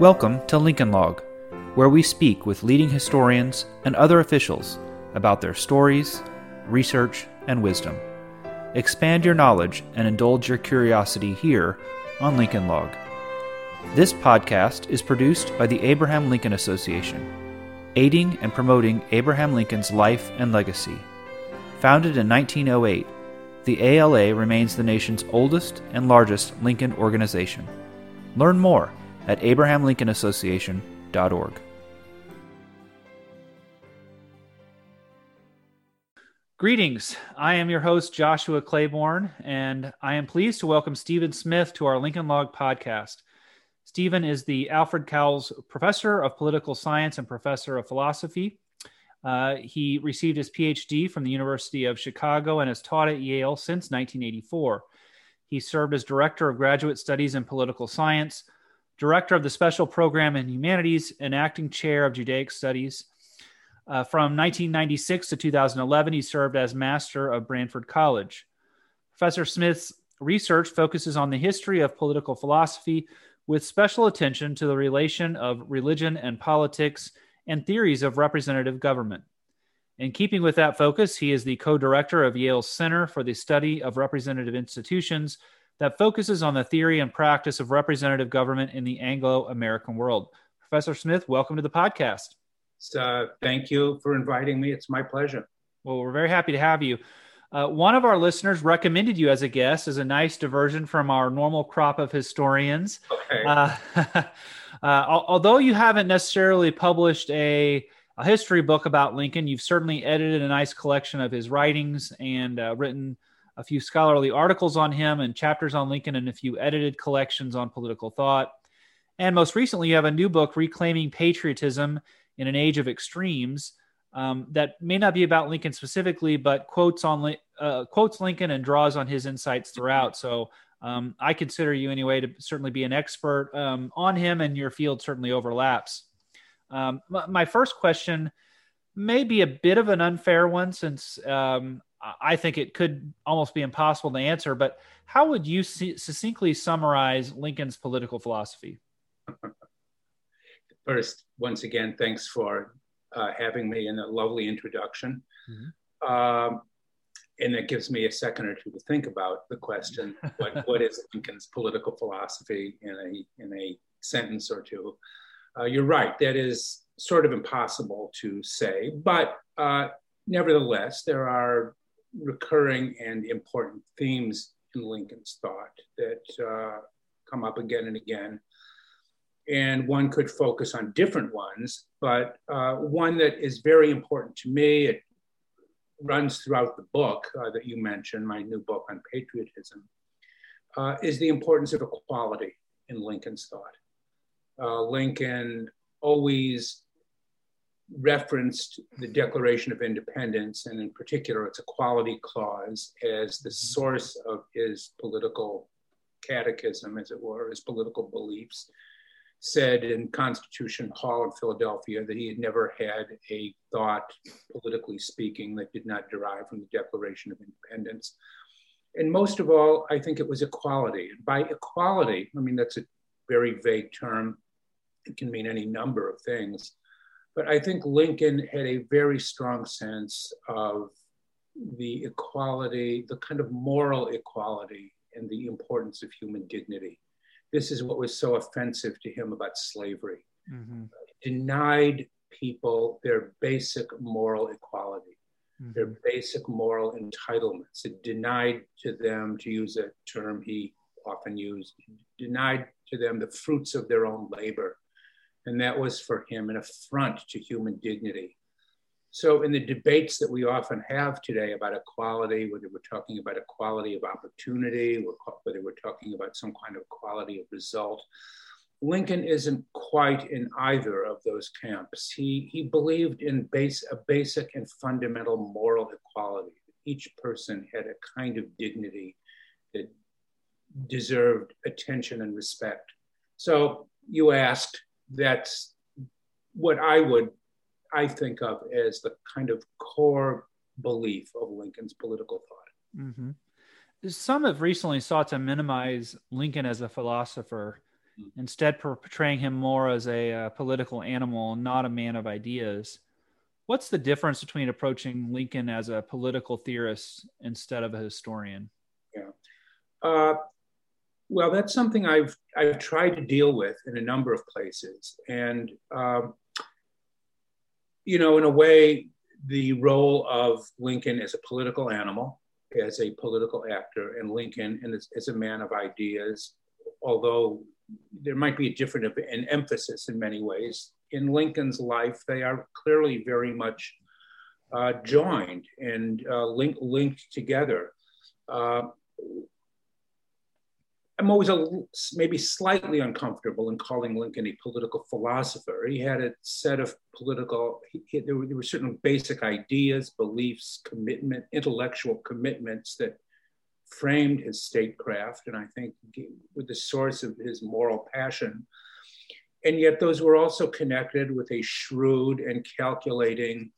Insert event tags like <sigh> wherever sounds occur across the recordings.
Welcome to Lincoln Log, where we speak with leading historians and other officials about their stories, research, and wisdom. Expand your knowledge and indulge your curiosity here on Lincoln Log. This podcast is produced by the Abraham Lincoln Association, aiding and promoting Abraham Lincoln's life and legacy. Founded in 1908, the ALA remains the nation's oldest and largest Lincoln organization. Learn more at abrahamlincolnassociation.org. Greetings. I am your host, Joshua Claybourn, and I am pleased to welcome Steven Smith to our Lincoln Log podcast. Steven is the Alfred Cowles Professor of Political Science and Professor of Philosophy. Uh, he received his PhD from the University of Chicago and has taught at Yale since 1984. He served as Director of Graduate Studies in Political Science, director of the Special Program in Humanities, and acting chair of Judaic Studies. Uh, from 1996 to 2011, he served as master of Branford College. Professor Smith's research focuses on the history of political philosophy with special attention to the relation of religion and politics and theories of representative government. In keeping with that focus, he is the co director of Yale's Center for the Study of Representative Institutions that focuses on the theory and practice of representative government in the Anglo American world. Professor Smith, welcome to the podcast. Uh, thank you for inviting me. It's my pleasure. Well, we're very happy to have you. Uh, one of our listeners recommended you as a guest as a nice diversion from our normal crop of historians. Okay. Uh, <laughs> uh, although you haven't necessarily published a, a, history book about Lincoln, you've certainly edited a nice collection of his writings and uh, written a few scholarly articles on him and chapters on Lincoln and a few edited collections on political thought. And most recently, you have a new book, Reclaiming Patriotism in an Age of Extremes, um, that may not be about Lincoln specifically, but quotes on uh, quotes Lincoln and draws on his insights throughout. So um, I consider you anyway to certainly be an expert um, on him, and your field certainly overlaps. Um, my first question may be a bit of an unfair one, since um, I think it could almost be impossible to answer, but how would you succinctly summarize Lincoln's political philosophy? <laughs> First, once again, thanks for uh, having me in a lovely introduction. Mm-hmm. Um, and it gives me a second or two to think about the question <laughs> what, what is Lincoln's political philosophy in a, in a sentence or two? Uh, you're right, that is sort of impossible to say, but uh, nevertheless, there are recurring and important themes in Lincoln's thought that uh, come up again and again. And one could focus on different ones, but uh, one that is very important to me, it runs throughout the book uh, that you mentioned, my new book on patriotism, uh, is the importance of equality in Lincoln's thought. Uh, Lincoln always referenced the Declaration of Independence, and in particular its equality clause, as the mm-hmm. source of his political catechism, as it were, his political beliefs. Said in Constitution Hall in Philadelphia that he had never had a thought, politically speaking, that did not derive from the Declaration of Independence. And most of all, I think it was equality. By equality, I mean, that's a very vague term, it can mean any number of things but I think Lincoln had a very strong sense of the equality, the kind of moral equality, and the importance of human dignity. This is what was so offensive to him about slavery. Mm-hmm. denied people their basic moral equality, mm-hmm. their basic moral entitlements. It denied to them, to use a term he often used, denied to them the fruits of their own labor and that was for him an affront to human dignity. So, in the debates that we often have today about equality, whether we're talking about equality of opportunity, whether we're talking about some kind of equality of result, Lincoln isn't quite in either of those camps. He, he believed in base, a basic and fundamental moral equality. Each person had a kind of dignity that deserved attention and respect. So, you asked, that's what I would, I think of as the kind of core belief of Lincoln's political thought. Mm-hmm. Some have recently sought to minimize Lincoln as a philosopher. mm-hmm. instead portraying him more as a, a uh, political animal, not a man of ideas. What's the difference between approaching Lincoln as a political theorist instead of a historian? Yeah. Uh, well, that's something I've I've tried to deal with in a number of places, and um, you know, in a way, the role of Lincoln as a political animal, as a political actor, and Lincoln and as, as a man of ideas, although there might be a different an emphasis in many ways in Lincoln's life, they are clearly very much uh, joined and uh, link, linked together. Uh, I'm always a, maybe slightly uncomfortable in calling Lincoln a political philosopher. He had a set of political, he, there, were, there, were, certain basic ideas, beliefs, commitment, intellectual commitments that framed his statecraft, and I think with the source of his moral passion. And yet, those were also connected with a shrewd and calculating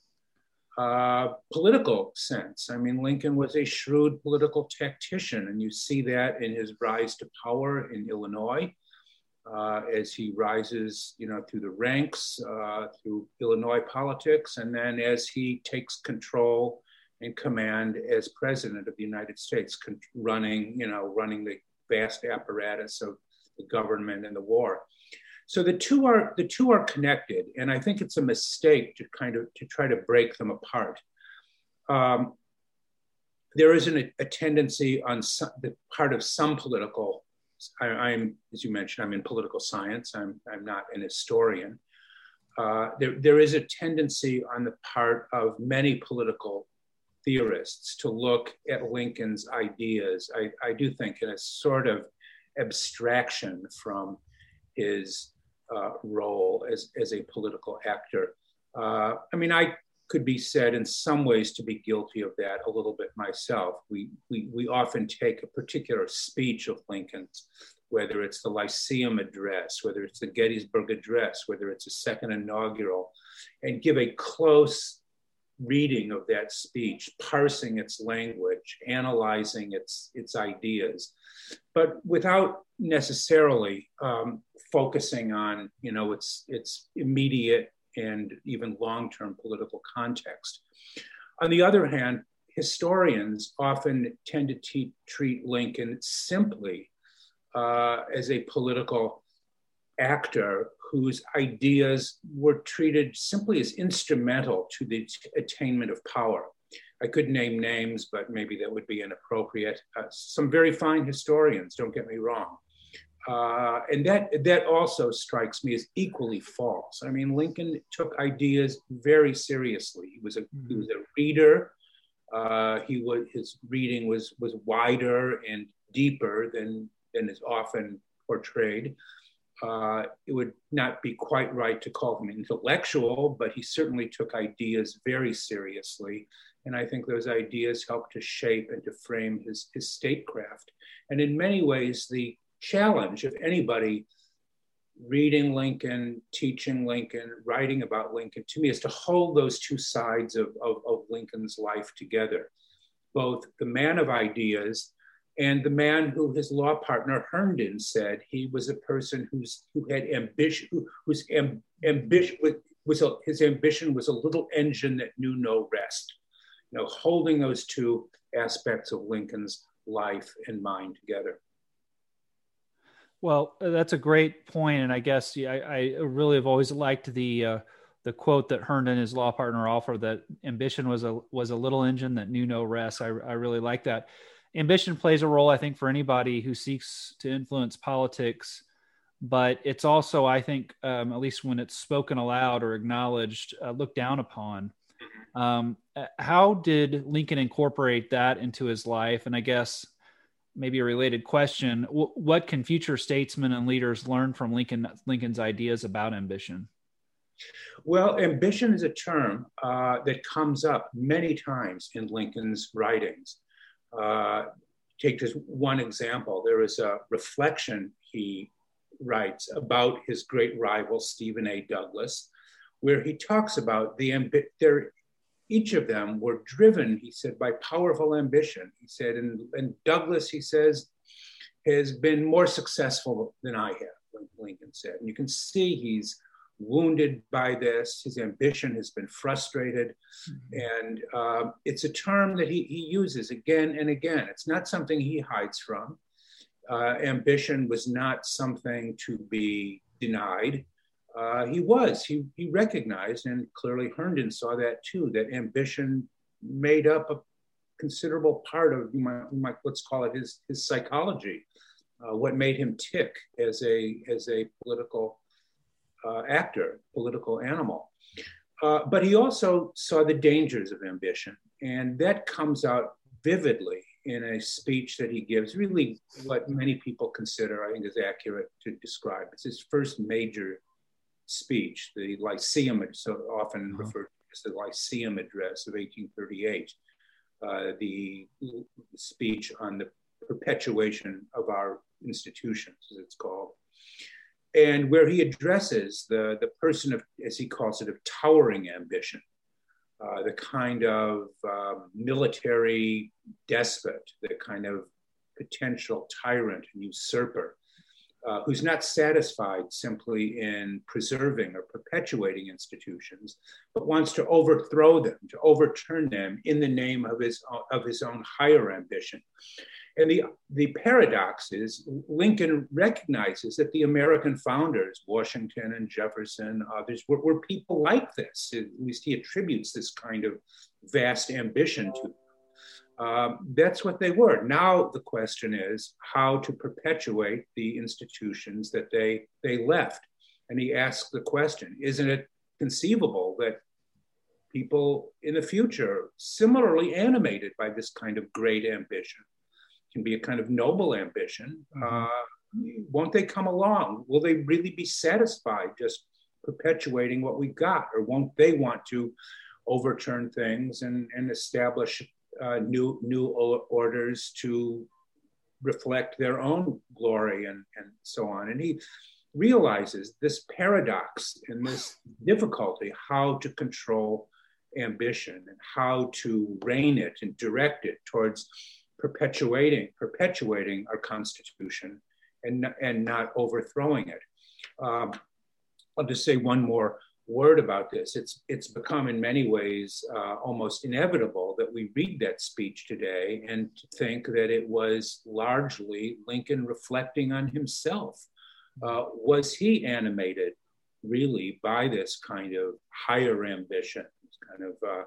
uh, political sense. I mean, Lincoln was a shrewd political tactician, and you see that in his rise to power in Illinois. Uh, as he rises, you know, through the ranks, uh, through Illinois politics, and then as he takes control and command as president of the United States, running, you know, running the vast apparatus of the government and the war. So the two are the two are connected, and I think it's a mistake to kind of to try to break them apart. Um, there is an, a tendency on some, the part of some political. I, am, as you mentioned, I'm in political science. I'm I'm not an historian. Uh, there, there is a tendency on the part of many political theorists to look at Lincoln's ideas, I, I do think, in a sort of abstraction from his uh, role as, as a political actor. Uh, I mean, I could be said in some ways to be guilty of that a little bit myself. We, we, we often take a particular speech of Lincoln's, whether it's the Lyceum Address, whether it's the Gettysburg Address, whether it's a second inaugural, and give a close reading of that speech, parsing its language, analyzing its, its ideas, but without necessarily um, focusing on you know its, its immediate and even long-term political context. On the other hand, historians often tend to treat Lincoln simply uh, as a political actor whose ideas were treated simply as instrumental to the attainment of power. I could name names, but maybe that would be inappropriate. Uh, some very fine historians, don't get me wrong. Uh, and that, that also strikes me as equally false. I mean, Lincoln took ideas very seriously. He was a, mm-hmm. he was a reader. Uh, he was, his reading was, was wider and deeper than, than is often portrayed uh, it would not be quite right to call him intellectual, but he certainly took ideas very seriously. And I think those ideas helped to shape and to frame his, his statecraft. And in many ways, the challenge of anybody reading Lincoln, teaching Lincoln, writing about Lincoln, to me, is to hold those two sides of, of, of Lincoln's life together both the man of ideas and the man who his law partner Herndon said he was a person who's who had ambition, who, whose amb, ambition was, was a, his ambition was a little engine that knew no rest. You know, holding those two aspects of Lincoln's life and mind together. Well, that's a great point, and I guess yeah, I, I really have always liked the uh, the quote that Herndon, and his law partner, offered that ambition was a was a little engine that knew no rest. I, I really like that ambition plays a role, I think, for anybody who seeks to influence politics. But it's also, I think, um, at least when it's spoken aloud or acknowledged, uh, looked down upon. Um, uh, how did Lincoln incorporate that into his life? And I guess maybe a related question: w- What can future statesmen and leaders learn from Lincoln Lincoln's ideas about ambition? Well, ambition is a term uh, that comes up many times in Lincoln's writings. Uh, take just one example. There is a reflection he writes about his great rival, Stephen A. Douglas, where he talks about the ambi- there, each of them were driven, he said, by powerful ambition. He said, and, and Douglas, he says, has been more successful than I have. Lincoln said. And you can see he's wounded by this. His ambition has been frustrated. Mm-hmm. And uh, it's a term that he, he uses again and again. It's not something he hides from. Uh, ambition was not something to be denied. Uh, he was, he, he recognized, and clearly Herndon saw that too, that ambition made up a considerable part of, might let's call it his, his psychology, uh, what made him tick as a, as a political uh, actor, political animal. Uh, but he also saw the dangers of ambition, and that comes out vividly in a speech that he gives, really what many people consider, I think, is accurate to describe. It's his first major speech, the Lyceum, so often uh-huh. referred to as the Lyceum Address of 1838, uh, the speech on the perpetuation of our institutions, as it's called and where he addresses the, the person of, as he calls it, of towering ambition, uh, the kind of uh, military despot, the kind of potential tyrant and usurper, uh, who's not satisfied simply in preserving or perpetuating institutions, but wants to overthrow them, to overturn them in the name of his, of his own higher ambition. And the, the paradox is Lincoln recognizes that the American founders, Washington and Jefferson, others, were, were people like this. At least he attributes this kind of vast ambition to them. Um, that's what they were. Now the question is how to perpetuate the institutions that they, they left. And he asks the question Isn't it conceivable that people in the future, similarly animated by this kind of great ambition, can be a kind of noble ambition. Mm-hmm. Uh, won't they come along? Will they really be satisfied just perpetuating what we got, or won't they want to overturn things and, and establish uh, new new orders to reflect their own glory and, and so on? And he realizes this paradox and this difficulty how to control ambition and how to rein it and direct it towards perpetuating perpetuating our constitution and and not overthrowing it. Um, I'll just say one more word about this. It's it's become in many ways uh, almost inevitable that we read that speech today and think that it was largely Lincoln reflecting on himself. Uh, was he animated really by this kind of higher ambition, kind of uh,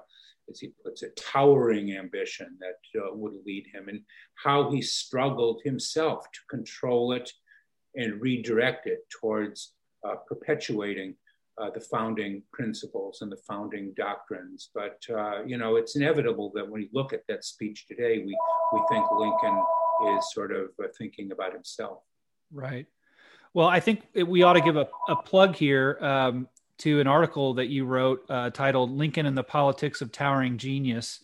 as he puts it, towering ambition that uh, would lead him, and how he struggled himself to control it and redirect it towards uh, perpetuating uh, the founding principles and the founding doctrines. But uh, you know, it's inevitable that when we look at that speech today, we we think Lincoln is sort of uh, thinking about himself. Right. Well, I think we ought to give a, a plug here. Um, to an article that you wrote uh, titled Lincoln and the Politics of Towering Genius,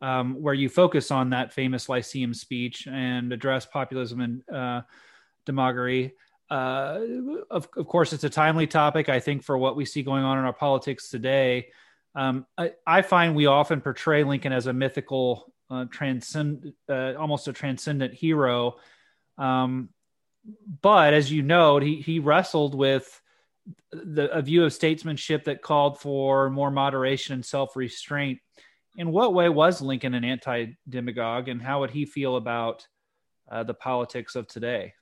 um, where you focus on that famous Lyceum speech and address populism and uh, demagoguery. Uh, of, of, course, it's a timely topic, I think, for what we see going on in our politics today. Um, I, I, find we often portray Lincoln as a mythical, uh, transcend, uh, almost a transcendent hero. Um, but as you know, he, he wrestled with the, a view of statesmanship that called for more moderation and self restraint. In what way was Lincoln an anti demagogue, and how would he feel about uh, the politics of today?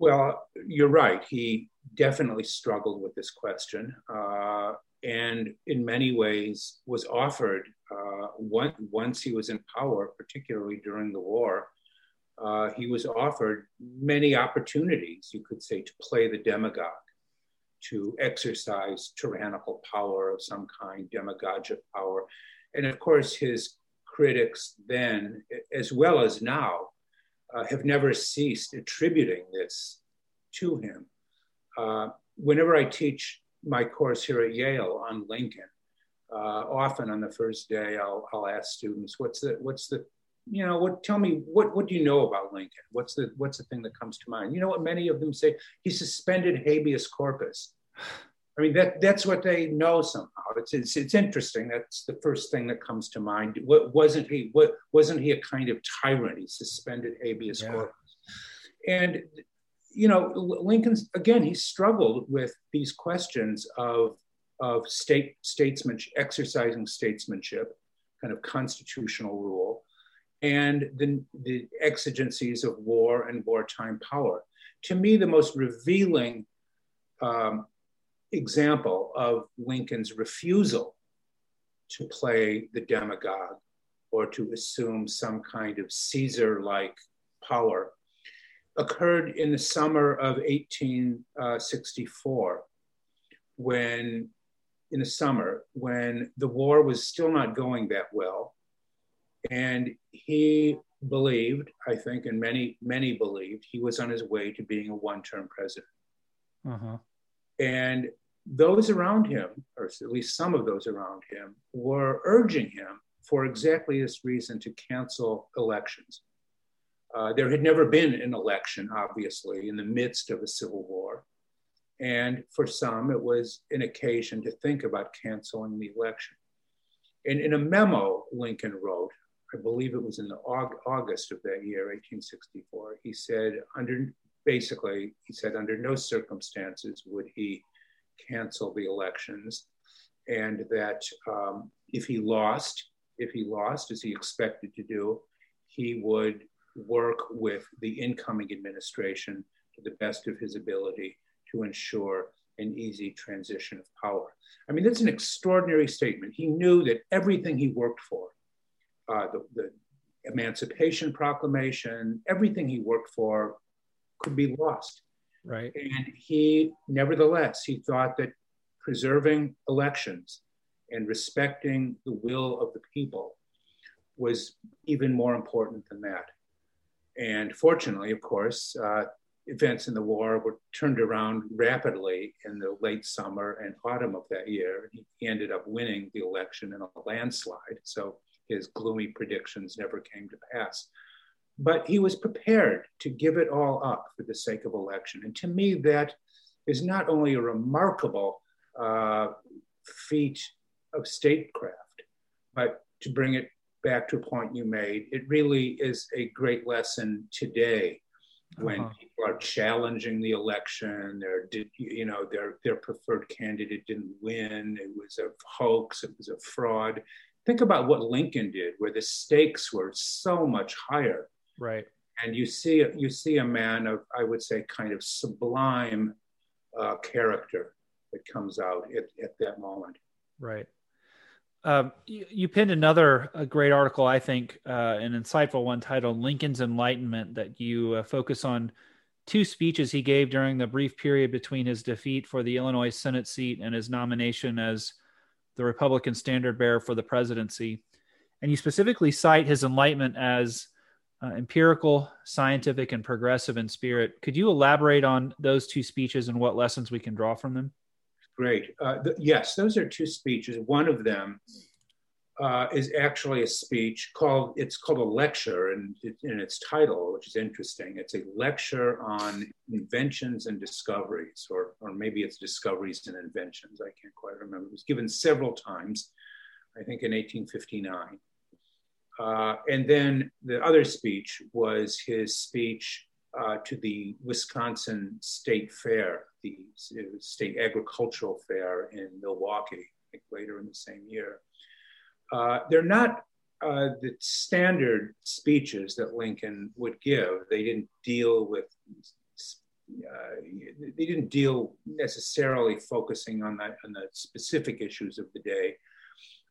Well, you're right. He definitely struggled with this question, uh, and in many ways was offered uh, once he was in power, particularly during the war, uh, he was offered many opportunities, you could say, to play the demagogue, to exercise tyrannical power of some kind, demagogic power. And of course, his critics then, as well as now, uh, have never ceased attributing this to him. Uh, whenever I teach my course here at Yale on Lincoln, uh, often on the first day, I'll, I'll ask students, what's the, what's the you know what tell me what what do you know about lincoln? What's the what's the thing that comes to mind? You know what many of them say? He suspended habeas corpus i mean that that's what they know somehow. It's it's, it's interesting. That's the first thing that comes to mind. What wasn't he what wasn't he a kind of tyrant? He suspended habeas yeah. corpus. And, you know, Lincoln's, again, he struggled with these questions of, of state statesmanship, exercising statesmanship, kind of constitutional rule, and the, the exigencies of war and wartime power. To me, the most revealing um, example of Lincoln's refusal to play the demagogue or to assume some kind of Caesar like power occurred in the summer of 1864 when in the summer when the war was still not going that well and he believed i think and many many believed he was on his way to being a one-term president uh-huh. and those around him or at least some of those around him were urging him for exactly this reason to cancel elections uh, there had never been an election obviously in the midst of a civil war and for some it was an occasion to think about canceling the election and in a memo lincoln wrote I believe it was in the August of that year, 1864. He said, under basically, he said, under no circumstances would he cancel the elections, and that um, if he lost, if he lost as he expected to do, he would work with the incoming administration to the best of his ability to ensure an easy transition of power. I mean, that's an extraordinary statement. He knew that everything he worked for uh, the, the Emancipation Proclamation, everything he worked for could be lost. Right. And he, nevertheless, he thought that preserving elections and respecting the will of the people was even more important than that. And fortunately, of course, uh, events in the war were turned around rapidly in the late summer and autumn of that year. He ended up winning the election in a landslide. So his gloomy predictions never came to pass. But he was prepared to give it all up for the sake of election. And to me, that is not only a remarkable uh, feat of statecraft, but to bring it back to a point you made, it really is a great lesson today when uh-huh. people are challenging the election their you know their their preferred candidate didn't win it was a hoax it was a fraud think about what Lincoln did, where the stakes were so much higher. Right. And you see you see a man of I would say kind of sublime uh, character that comes out at, at that moment. Right. Um, you, you, pinned another great article, I think, uh, an insightful one titled "Lincoln's Enlightenment" that you uh, focus on two speeches he gave during the brief period between his defeat for the Illinois Senate seat and his nomination as the Republican standard bearer for the presidency. And you specifically cite his enlightenment as uh, empirical, scientific, and progressive in spirit. Could you elaborate on those two speeches and what lessons we can draw from them? Great. Uh, th- yes, those are two speeches. One of them uh, is actually a speech called it's called a lecture and in its title which is interesting it's a lecture on inventions and discoveries or, or maybe it's discoveries and inventions i can't quite remember it was given several times i think in 1859 uh, and then the other speech was his speech uh, to the wisconsin state fair the state agricultural fair in milwaukee later in the same year uh, they're not uh, the standard speeches that Lincoln would give. They didn't deal with, uh, they didn't deal necessarily focusing on on the specific issues of the day.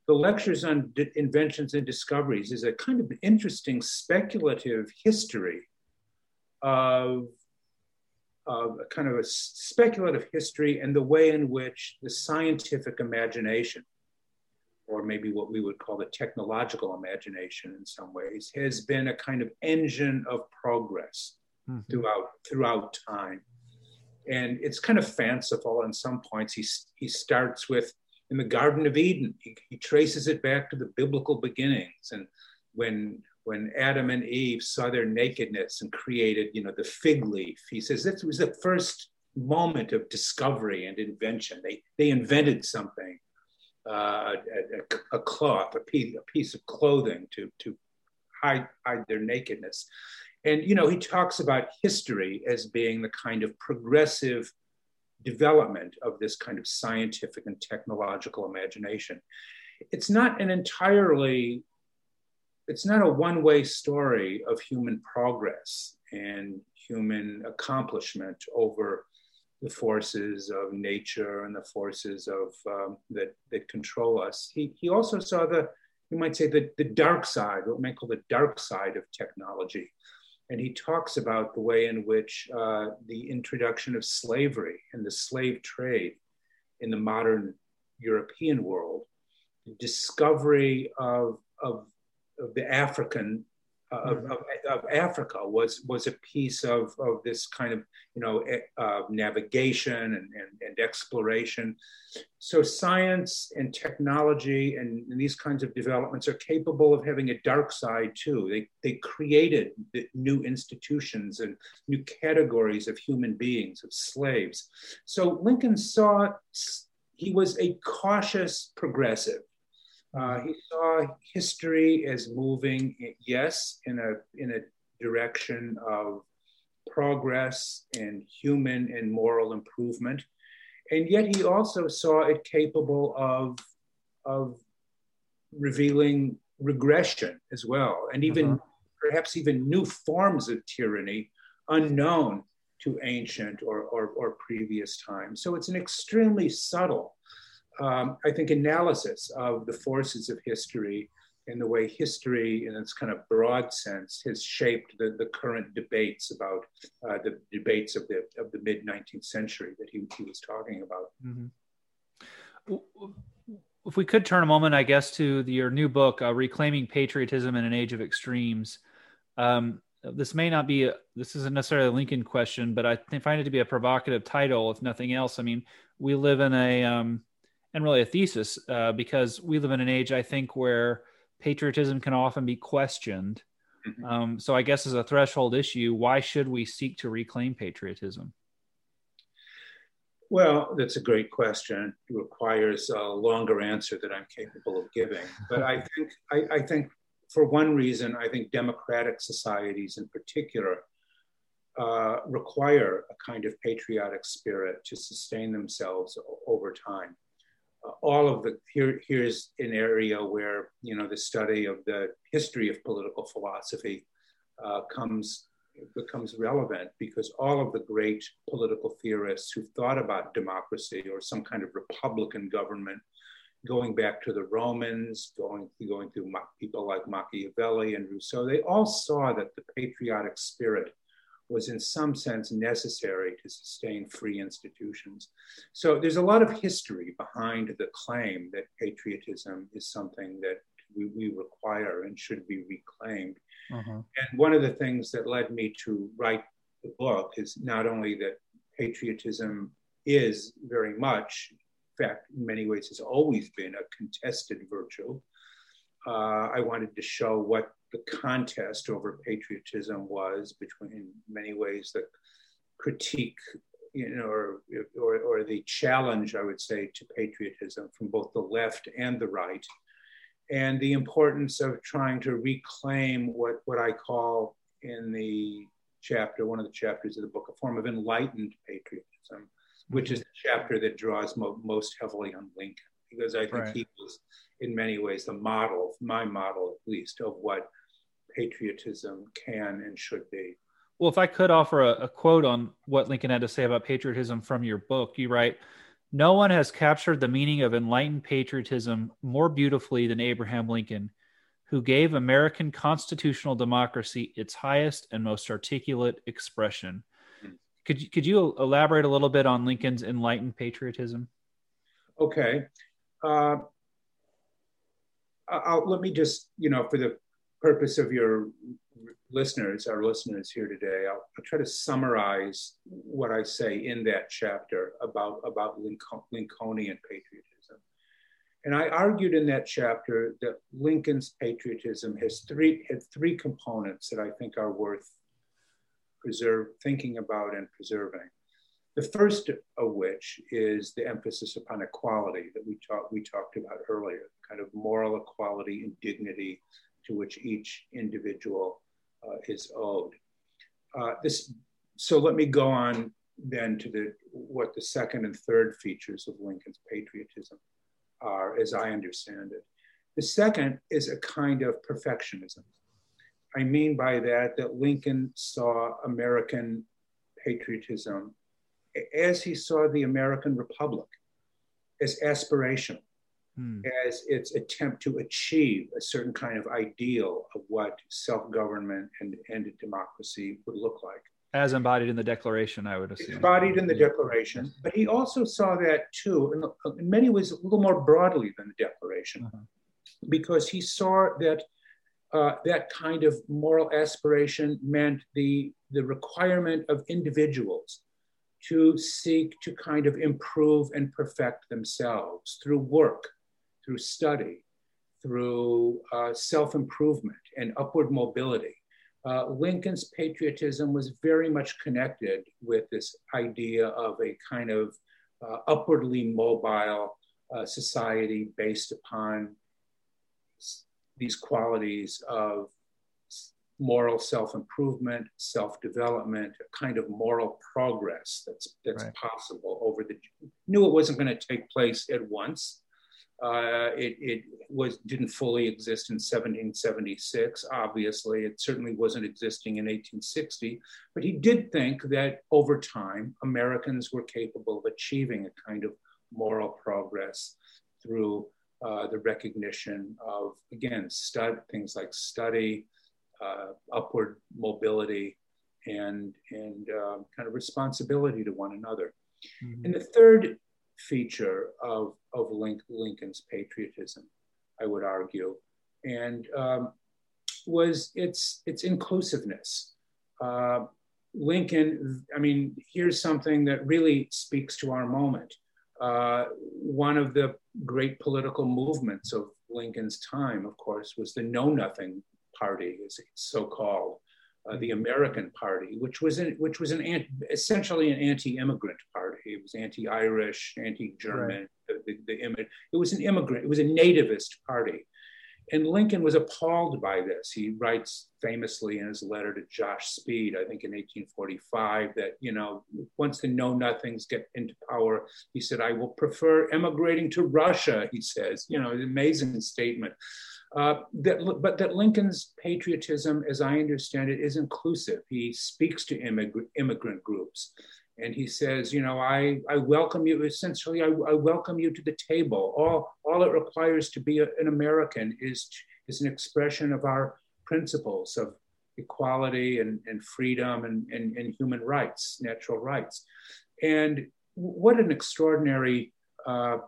The lectures on inventions and discoveries is a kind of interesting speculative history of, of a kind of a speculative history and the way in which the scientific imagination or maybe what we would call the technological imagination in some ways, has been a kind of engine of progress mm-hmm. throughout throughout time. And it's kind of fanciful in some points. He, he starts with in the Garden of Eden. He, he traces it back to the biblical beginnings and when when Adam and Eve saw their nakedness and created, you know, the fig leaf. He says that was the first moment of discovery and invention. They they invented something uh, a, a, cloth, a piece, a piece of clothing to, to hide, hide their nakedness. And, you know, he talks about history as being the kind of progressive development of this kind of scientific and technological imagination. It's not an entirely, it's not a one way story of human progress and human accomplishment over the forces of nature and the forces of um, that that control us. He he also saw the you might say the the dark side, what we might call the dark side of technology, and he talks about the way in which uh, the introduction of slavery and the slave trade in the modern European world, the discovery of of, of the African of, mm-hmm. of, of, Africa was was a piece of, of this kind of you know uh, navigation and, and, and, exploration. So science and technology and, and, these kinds of developments are capable of having a dark side too. They they created new institutions and new categories of human beings, of slaves. So Lincoln saw he was a cautious progressive uh, he saw history as moving, yes, in a in a direction of progress and human and moral improvement, and yet he also saw it capable of of revealing regression as well, and even uh-huh. perhaps even new forms of tyranny unknown to ancient or, or, or previous times. So it's an extremely subtle um, I think, analysis of the forces of history and the way history, in its kind of broad sense, has shaped the, the current debates about uh, the debates of the of the mid 19th century that he, he was talking about. Mm-hmm. If we could turn a moment, I guess, to the, your new book, uh, "Reclaiming Patriotism in an Age of Extremes." Um, this may not be a, this isn't necessarily a Lincoln question, but I find it to be a provocative title, if nothing else. I mean, we live in a um, and really a thesis uh, because we live in an age, I think, where patriotism can often be questioned. Mm-hmm. Um, so, I guess as a threshold issue, why should we seek to reclaim patriotism? Well, that's a great question. It requires a longer answer that I'm capable of giving. But I <laughs> think, I, I think, for one reason, I think democratic societies in particular uh, require a kind of patriotic spirit to sustain themselves over time all of the here here's an area where you know the study of the history of political philosophy uh, comes becomes relevant because all of the great political theorists who thought about democracy or some kind of republican government going back to the romans going going through people like machiavelli and rousseau they all saw that the patriotic spirit was in some sense necessary to sustain free institutions. So there's a lot of history behind the claim that patriotism is something that we, we require and should be reclaimed. Uh-huh. And one of the things that led me to write the book is not only that patriotism is very much, in fact, in many ways, has always been a contested virtue. Uh, I wanted to show what the contest over patriotism was between, in many ways, the critique, you know, or, or, or the challenge, I would say, to patriotism from both the left and the right, and the importance of trying to reclaim what, what I call in the chapter, one of the chapters of the book, a form of enlightened patriotism, which is the chapter that draws mo- most heavily on Lincoln, because I think right. he was, in many ways, the model, my model at least, of what patriotism can and should be. Well, if I could offer a, a, quote on what Lincoln had to say about patriotism from your book, you write, No one has captured the meaning of enlightened patriotism more beautifully than Abraham Lincoln, who gave American constitutional democracy its highest and most articulate expression. Mm-hmm. Could, you, could you elaborate a little bit on Lincoln's enlightened patriotism? Okay. Uh, I'll, let me just, you know, for the purpose of your listeners, our listeners here today, I'll, I'll, try to summarize what I say in that chapter about, about Lincoln, Lincolnian patriotism. And I argued in that chapter that Lincoln's patriotism has three, had three components that I think are worth preserve, thinking about and preserving. The first of which is the emphasis upon equality that we, talk, we talked about earlier, kind of moral equality and dignity to which each individual uh, is owed. Uh, this, so let me go on then to the what the second and third features of Lincoln's patriotism are, as I understand it. The second is a kind of perfectionism. I mean by that that Lincoln saw American patriotism as he saw the American Republic as aspirational, hmm. as its attempt to achieve a certain kind of ideal of what self government and, and democracy would look like. As embodied in the Declaration, I would assume. Embodied in the Declaration, but he also saw that too, in, in many ways, a little more broadly than the Declaration, uh-huh. because he saw that uh, that kind of moral aspiration meant the, the requirement of individuals to seek to kind of improve and perfect themselves through work, through study, through uh, self improvement and upward mobility. Uh, Lincoln's patriotism was very much connected with this idea of a kind of uh, upwardly mobile uh, society based upon these qualities of moral self-improvement, self-development, a kind of moral progress that's that's right. possible over the knew it wasn't going to take place at once. Uh, it, it was didn't fully exist in 1776. Obviously, it certainly wasn't existing in 1860. But he did think that over time, Americans were capable of achieving a kind of moral progress through uh, the recognition of, again, stud, things like study, uh, upward mobility, and, and uh, kind of responsibility to one another. Mm-hmm. And the third feature of, of Lincoln's patriotism, I would argue, and um, was its, its inclusiveness. Uh, Lincoln, I mean, here's something that really speaks to our moment. Uh, one of the great political movements of Lincoln's time, of course, was the Know Nothing Party, as it's so called, uh, the American Party, which was an, which was an essentially an anti-immigrant party. It was anti-Irish, anti-German. Right. The, the, the, it was an immigrant. It was a nativist party, and Lincoln was appalled by this. He writes famously in his letter to Josh Speed, I think in 1845, that, you know, once the know nothings get into power, he said, I will prefer emigrating to Russia, he says. You know, an amazing statement. Uh, that, but that Lincoln's patriotism, as I understand it, is inclusive. He speaks to immig- immigrant groups and he says, you know, I, I welcome you, essentially, I, I welcome you to the table. All, all it requires to be a, an American is, is an expression of our principles of equality and, and freedom and, and, and human rights, natural rights. And what an extraordinary uh,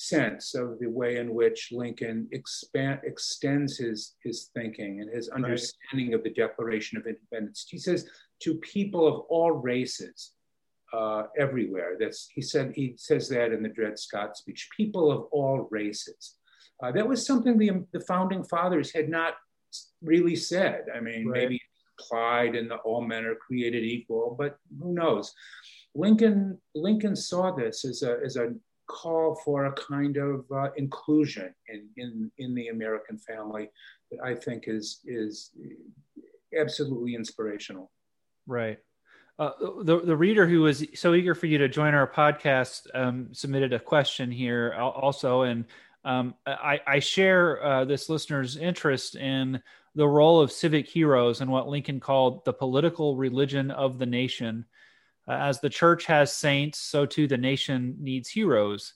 sense of the way in which Lincoln expand, extends his, his thinking and his understanding right. of the Declaration of Independence. He says, to people of all races, uh, everywhere. That's he said he says that in the Dred Scott speech. People of all races. Uh, that was something the the founding fathers had not really said. I mean, right. maybe implied in the all men are created equal, but who knows? Lincoln Lincoln saw this as a as a call for a kind of uh, inclusion in, in in the American family that I think is is absolutely inspirational. Right. Uh, the, the reader who was so eager for you to join our podcast um, submitted a question here also. And um, I, I, share uh, this listener's interest in the role of civic heroes and what Lincoln called the political religion of the nation. Uh, as the church has saints, so too the nation needs heroes.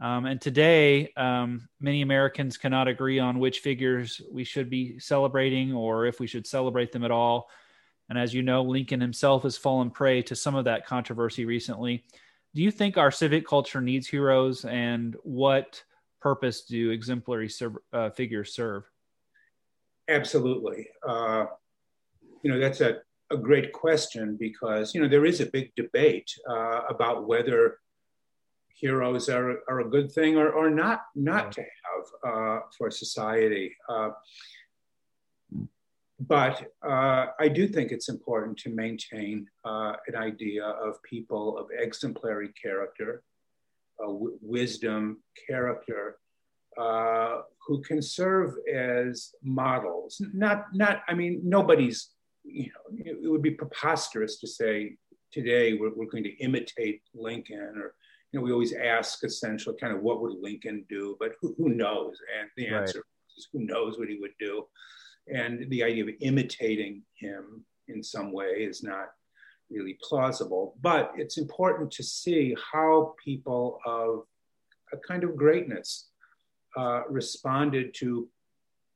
Um, and today, um, many Americans cannot agree on which figures we should be celebrating or if we should celebrate them at all. And as you know, Lincoln himself has fallen prey to some of that controversy recently. Do you think our civic culture needs heroes, and what purpose do exemplary ser- uh, figures serve? Absolutely. Uh, you know, that's a, a great question because, you know, there is a big debate uh, about whether heroes are, are a good thing or, or not, not to have uh, for society. Uh, but uh, I do think it's important to maintain uh, an idea of people of exemplary character, uh, w- wisdom, character, uh, who can serve as models. Not, not. I mean, nobody's you know, it would be preposterous to say today we're, we're going to imitate Lincoln or you know, we always ask essentially kind of what would Lincoln do, but who, who knows? And the answer right. is who knows what he would do. And the idea of imitating him in some way is not really plausible. But it's important to see how people of a kind of greatness uh, responded to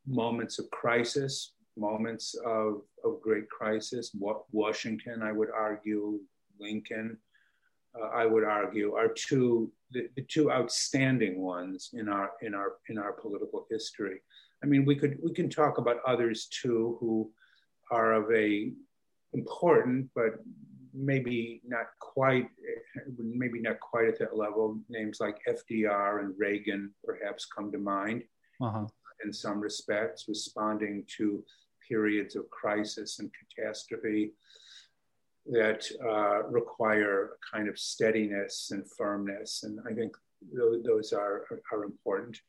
moments of crisis, moments of, of great crisis. Washington, I would argue, Lincoln, uh, I would argue, are two the, the, two outstanding ones in our in our in our political history. I mean, we could we can talk about others too who are of a important but maybe not quite maybe not quite at that level. Names like FDR and Reagan perhaps come to mind. Uh-huh. In some respects, responding to periods of crisis and catastrophe that uh, require a kind of steadiness and firmness. And I think those, those are, are important.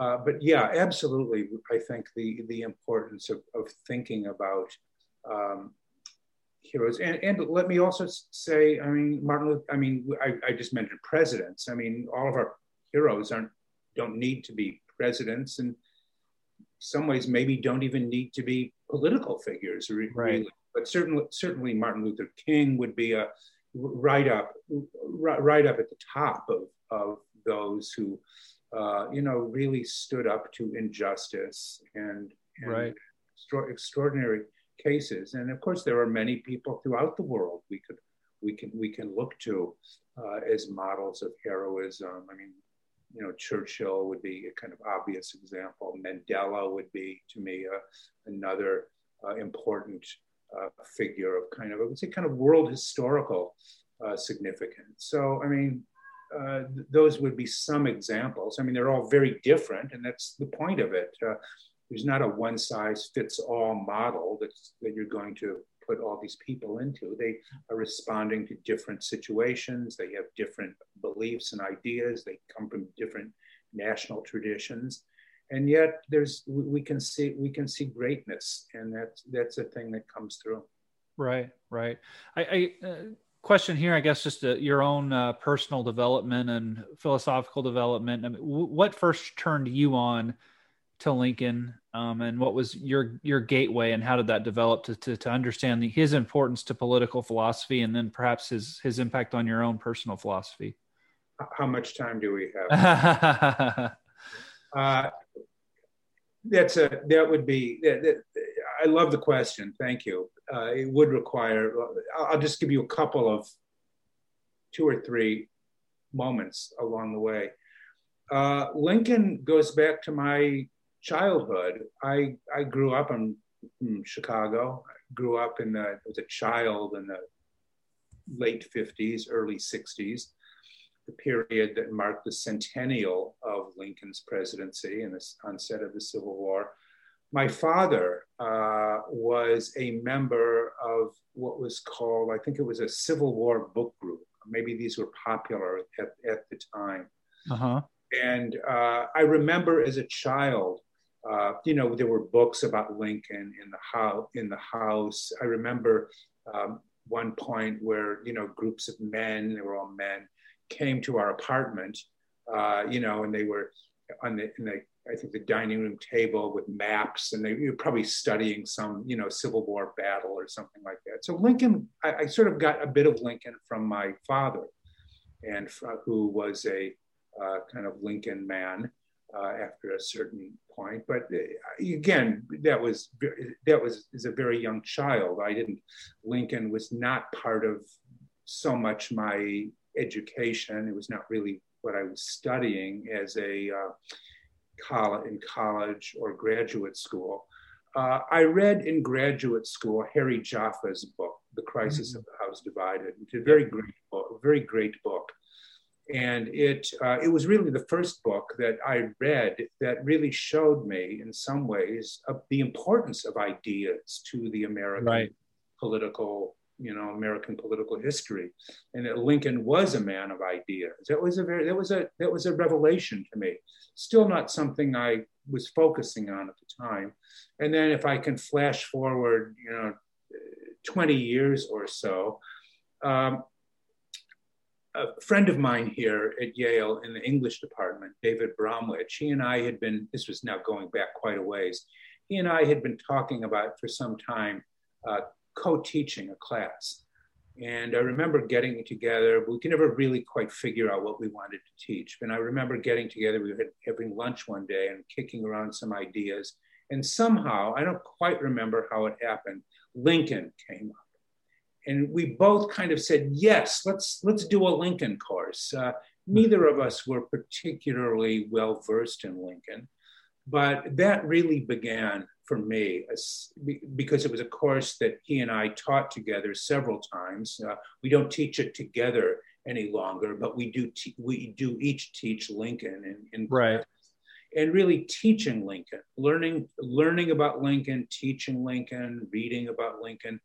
Uh, but yeah, absolutely. I think the, the importance of, of thinking about um, heroes. And, and let me also say, I mean, Martin Luther, I mean, I, I just mentioned presidents. I mean, all of our heroes aren't, don't need to be presidents and some ways maybe don't even need to be political figures really. right but certainly, certainly Martin Luther King would be a right up, right, right up at the top of, of those who, uh, you know, really stood up to injustice and, and right. extra- extraordinary cases. And of course, there are many people throughout the world we could we can we can look to uh, as models of heroism. I mean, you know, Churchill would be a kind of obvious example. Mandela would be, to me, uh, another uh, important uh, figure of kind of, I would say, kind of world historical uh, significance. So, I mean, uh, th- those would be some examples. I mean, they're all very different, and that's the point of it. Uh, there's not a one size fits all model that's, that you're going to put all these people into. They are responding to different situations, they have different beliefs and ideas, they come from different national traditions. And yet there's we can see we can see greatness and that's that's a thing that comes through. Right right. I, I uh, question here i guess just uh, your own uh, personal development and philosophical development. I mean, w- what first turned you on to lincoln um, and what was your your gateway and how did that develop to, to, to understand the, his importance to political philosophy and then perhaps his his impact on your own personal philosophy how much time do we have <laughs> uh, that's a that would be that, that, I love the question. Thank you. Uh, it would require. I'll just give you a couple of two or three moments along the way. Uh, Lincoln goes back to my childhood. I I grew up in, in Chicago. I grew up in the as a child in the late 50s, early 60s the period that marked the centennial of Lincoln's presidency and the onset of the Civil War. My father uh, was a member of what was called, I think it was a Civil War book group. Maybe these were popular at, at the time. Uh-huh. And uh, I remember as a child, uh, you know, there were books about Lincoln in the house. In the house, I remember um, one point where you know groups of men, they were all men, came to our apartment, uh, you know, and they were on the, in the, I think the dining room table with maps, and they were probably studying some, you know, Civil War battle or something like that. So Lincoln, I, I sort of got a bit of Lincoln from my father, and uh, who was a uh, kind of Lincoln man uh, after a certain point. But uh, again, that was that was as a very young child. I didn't. Lincoln was not part of so much my education. It was not really what I was studying as a uh, college, in college or graduate school. Uh, I read in graduate school Harry Jaffa's book, The Crisis mm-hmm. of the House Divided. It's a very great book, very great book. And it, uh, it was really the first book that I read that really showed me, in some ways, the importance of ideas to the American right. political you know American political history, and that Lincoln was a man of ideas. That was a very that was a that was a revelation to me. Still not something I was focusing on at the time. And then if I can flash forward, you know, 20 years or so. Um, a friend of mine here at Yale in the English department, David Bromwich, he and I had been, this was now going back quite a ways, he and I had been talking about for some time uh, co teaching a class. And I remember getting together, we could never really quite figure out what we wanted to teach. And I remember getting together, we were having lunch one day and kicking around some ideas. And somehow, I don't quite remember how it happened, Lincoln came up. And we both kind of said, yes, let's, let's do a Lincoln course. Uh, neither of us were particularly well versed in Lincoln, but that really began for me because it was a course that he and I taught together several times. Uh, we don't teach it together any longer, but we do te- we do each teach Lincoln in, in right. And really teaching Lincoln, learning learning about Lincoln, teaching Lincoln, reading about Lincoln,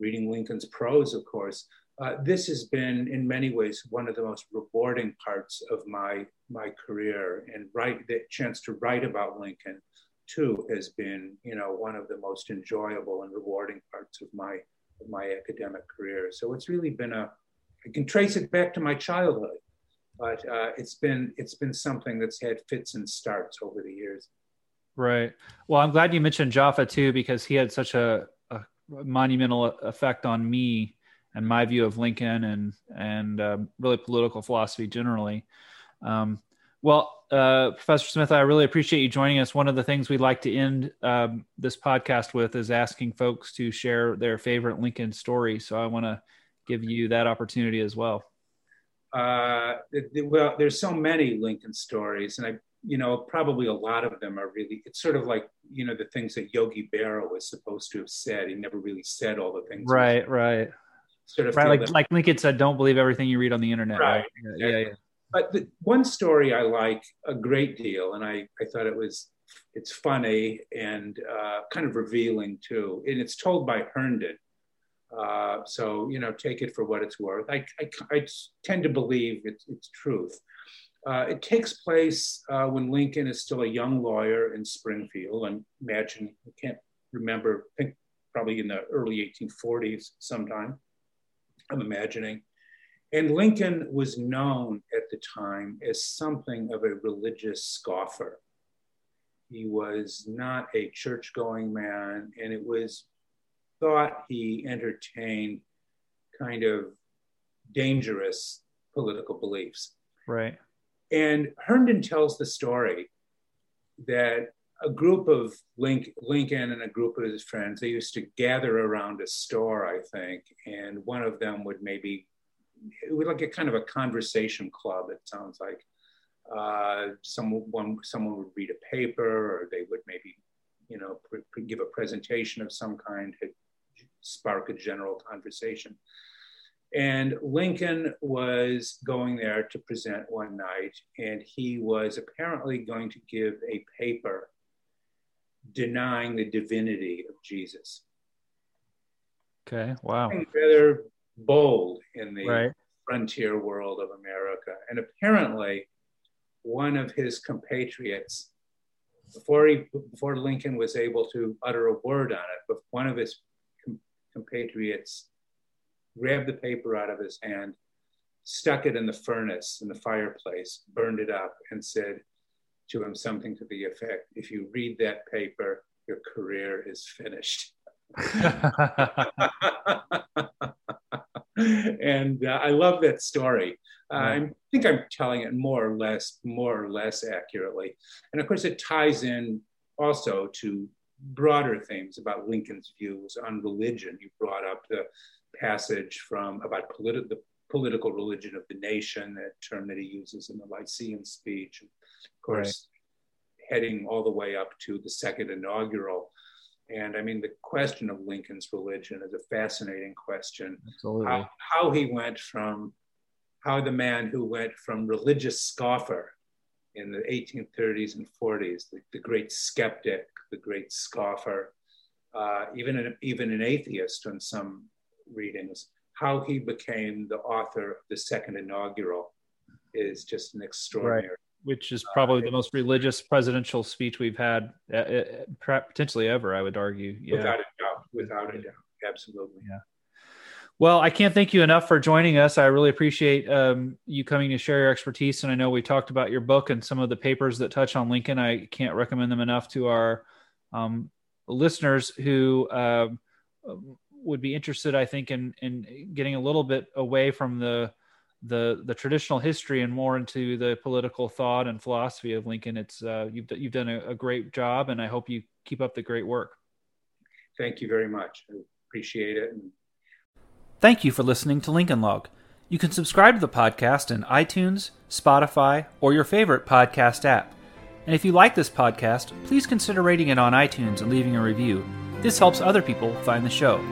reading Lincoln's prose, of course. Uh, this has been, in many ways, one of the most rewarding parts of my my career, and write the chance to write about Lincoln too has been, you know, one of the most enjoyable and rewarding parts of my of my academic career. So it's really been a, I can trace it back to my childhood, but uh, it's been it's been something that's had fits and starts over the years. Right. Well, I'm glad you mentioned Jaffa too, because he had such a, a monumental effect on me and my view of Lincoln and and uh, really political philosophy generally. Um, well, uh, Professor Smith, I really appreciate you joining us. One of the things we'd like to end um, this podcast with is asking folks to share their favorite Lincoln story. So I want to give you that opportunity as well. Uh, well, there's so many Lincoln stories, and I, you know, probably a lot of them are really. It's sort of like you know the things that Yogi Berra was supposed to have said. He never really said all the things. Right, right. Sort of right, like, like Lincoln said, "Don't believe everything you read on the internet." Right. right? Exactly. Yeah, yeah but the one story I like a great deal, and I, I thought it was it's funny and uh, kind of revealing too, and it's told by Herndon. Uh, so you know, take it for what it's worth. I, I, I tend to believe it's, it's truth. Uh, it takes place uh, when Lincoln is still a young lawyer in Springfield. I imagine I can't remember. I think probably in the early 1840s sometime. I'm imagining. And Lincoln was known at the time as something of a religious scoffer. He was not a church going man, and it was thought he entertained kind of dangerous political beliefs. Right. And Herndon tells the story that a group of Link, Lincoln and a group of his friends, they used to gather around a store, I think, and one of them would maybe it was like a kind of a conversation club. It sounds like uh, someone someone would read a paper, or they would maybe, you know, pr- give a presentation of some kind to spark a general conversation. And Lincoln was going there to present one night, and he was apparently going to give a paper denying the divinity of Jesus. Okay, wow. Rather bold in the right. frontier world of America. And apparently, one of his compatriots, before, he, before Lincoln was able to utter a word on it, but one of his compatriots grabbed the paper out of his hand, stuck it in the furnace, in the fireplace, burned it up, and said to him something to the effect if you read that paper, your career is finished. <laughs> and uh, I love that story. Uh, I think I'm telling it more or less, more or less accurately. And of course, it ties in also to broader themes about Lincoln's views on religion. You brought up the passage from about politi- the political religion of the nation, that term that he uses in the Lyceum speech. Of course, right. heading all the way up to the second inaugural and I mean, the question of Lincoln's religion is a fascinating question. Absolutely. How, how he went from, how the man who went from religious scoffer in the 1830s and 40s, the, the great skeptic, the great scoffer, uh, even, an, even an atheist in some readings, how he became the author of the second inaugural is just an extraordinary. Right which is probably uh, the most religious presidential speech we've had, uh, uh potentially ever. I would argue. Yeah. Without a doubt. Without a doubt. absolutely. Yeah. Well, I can't thank you enough for joining us. I really appreciate um, you coming to share your expertise. And I know we talked about your book and some of the papers that touch on Lincoln. I can't recommend them enough to our um, listeners who uh, would be interested, I think, in, in getting a little bit away from the the the traditional history and more into the political thought and philosophy of Lincoln. It's uh, you've you've done a, a, great job, and I hope you keep up the great work. Thank you very much. I appreciate it. Thank you for listening to Lincoln Log. You can subscribe to the podcast in iTunes, Spotify, or your favorite podcast app. And if you like this podcast, please consider rating it on iTunes and leaving a review. This helps other people find the show.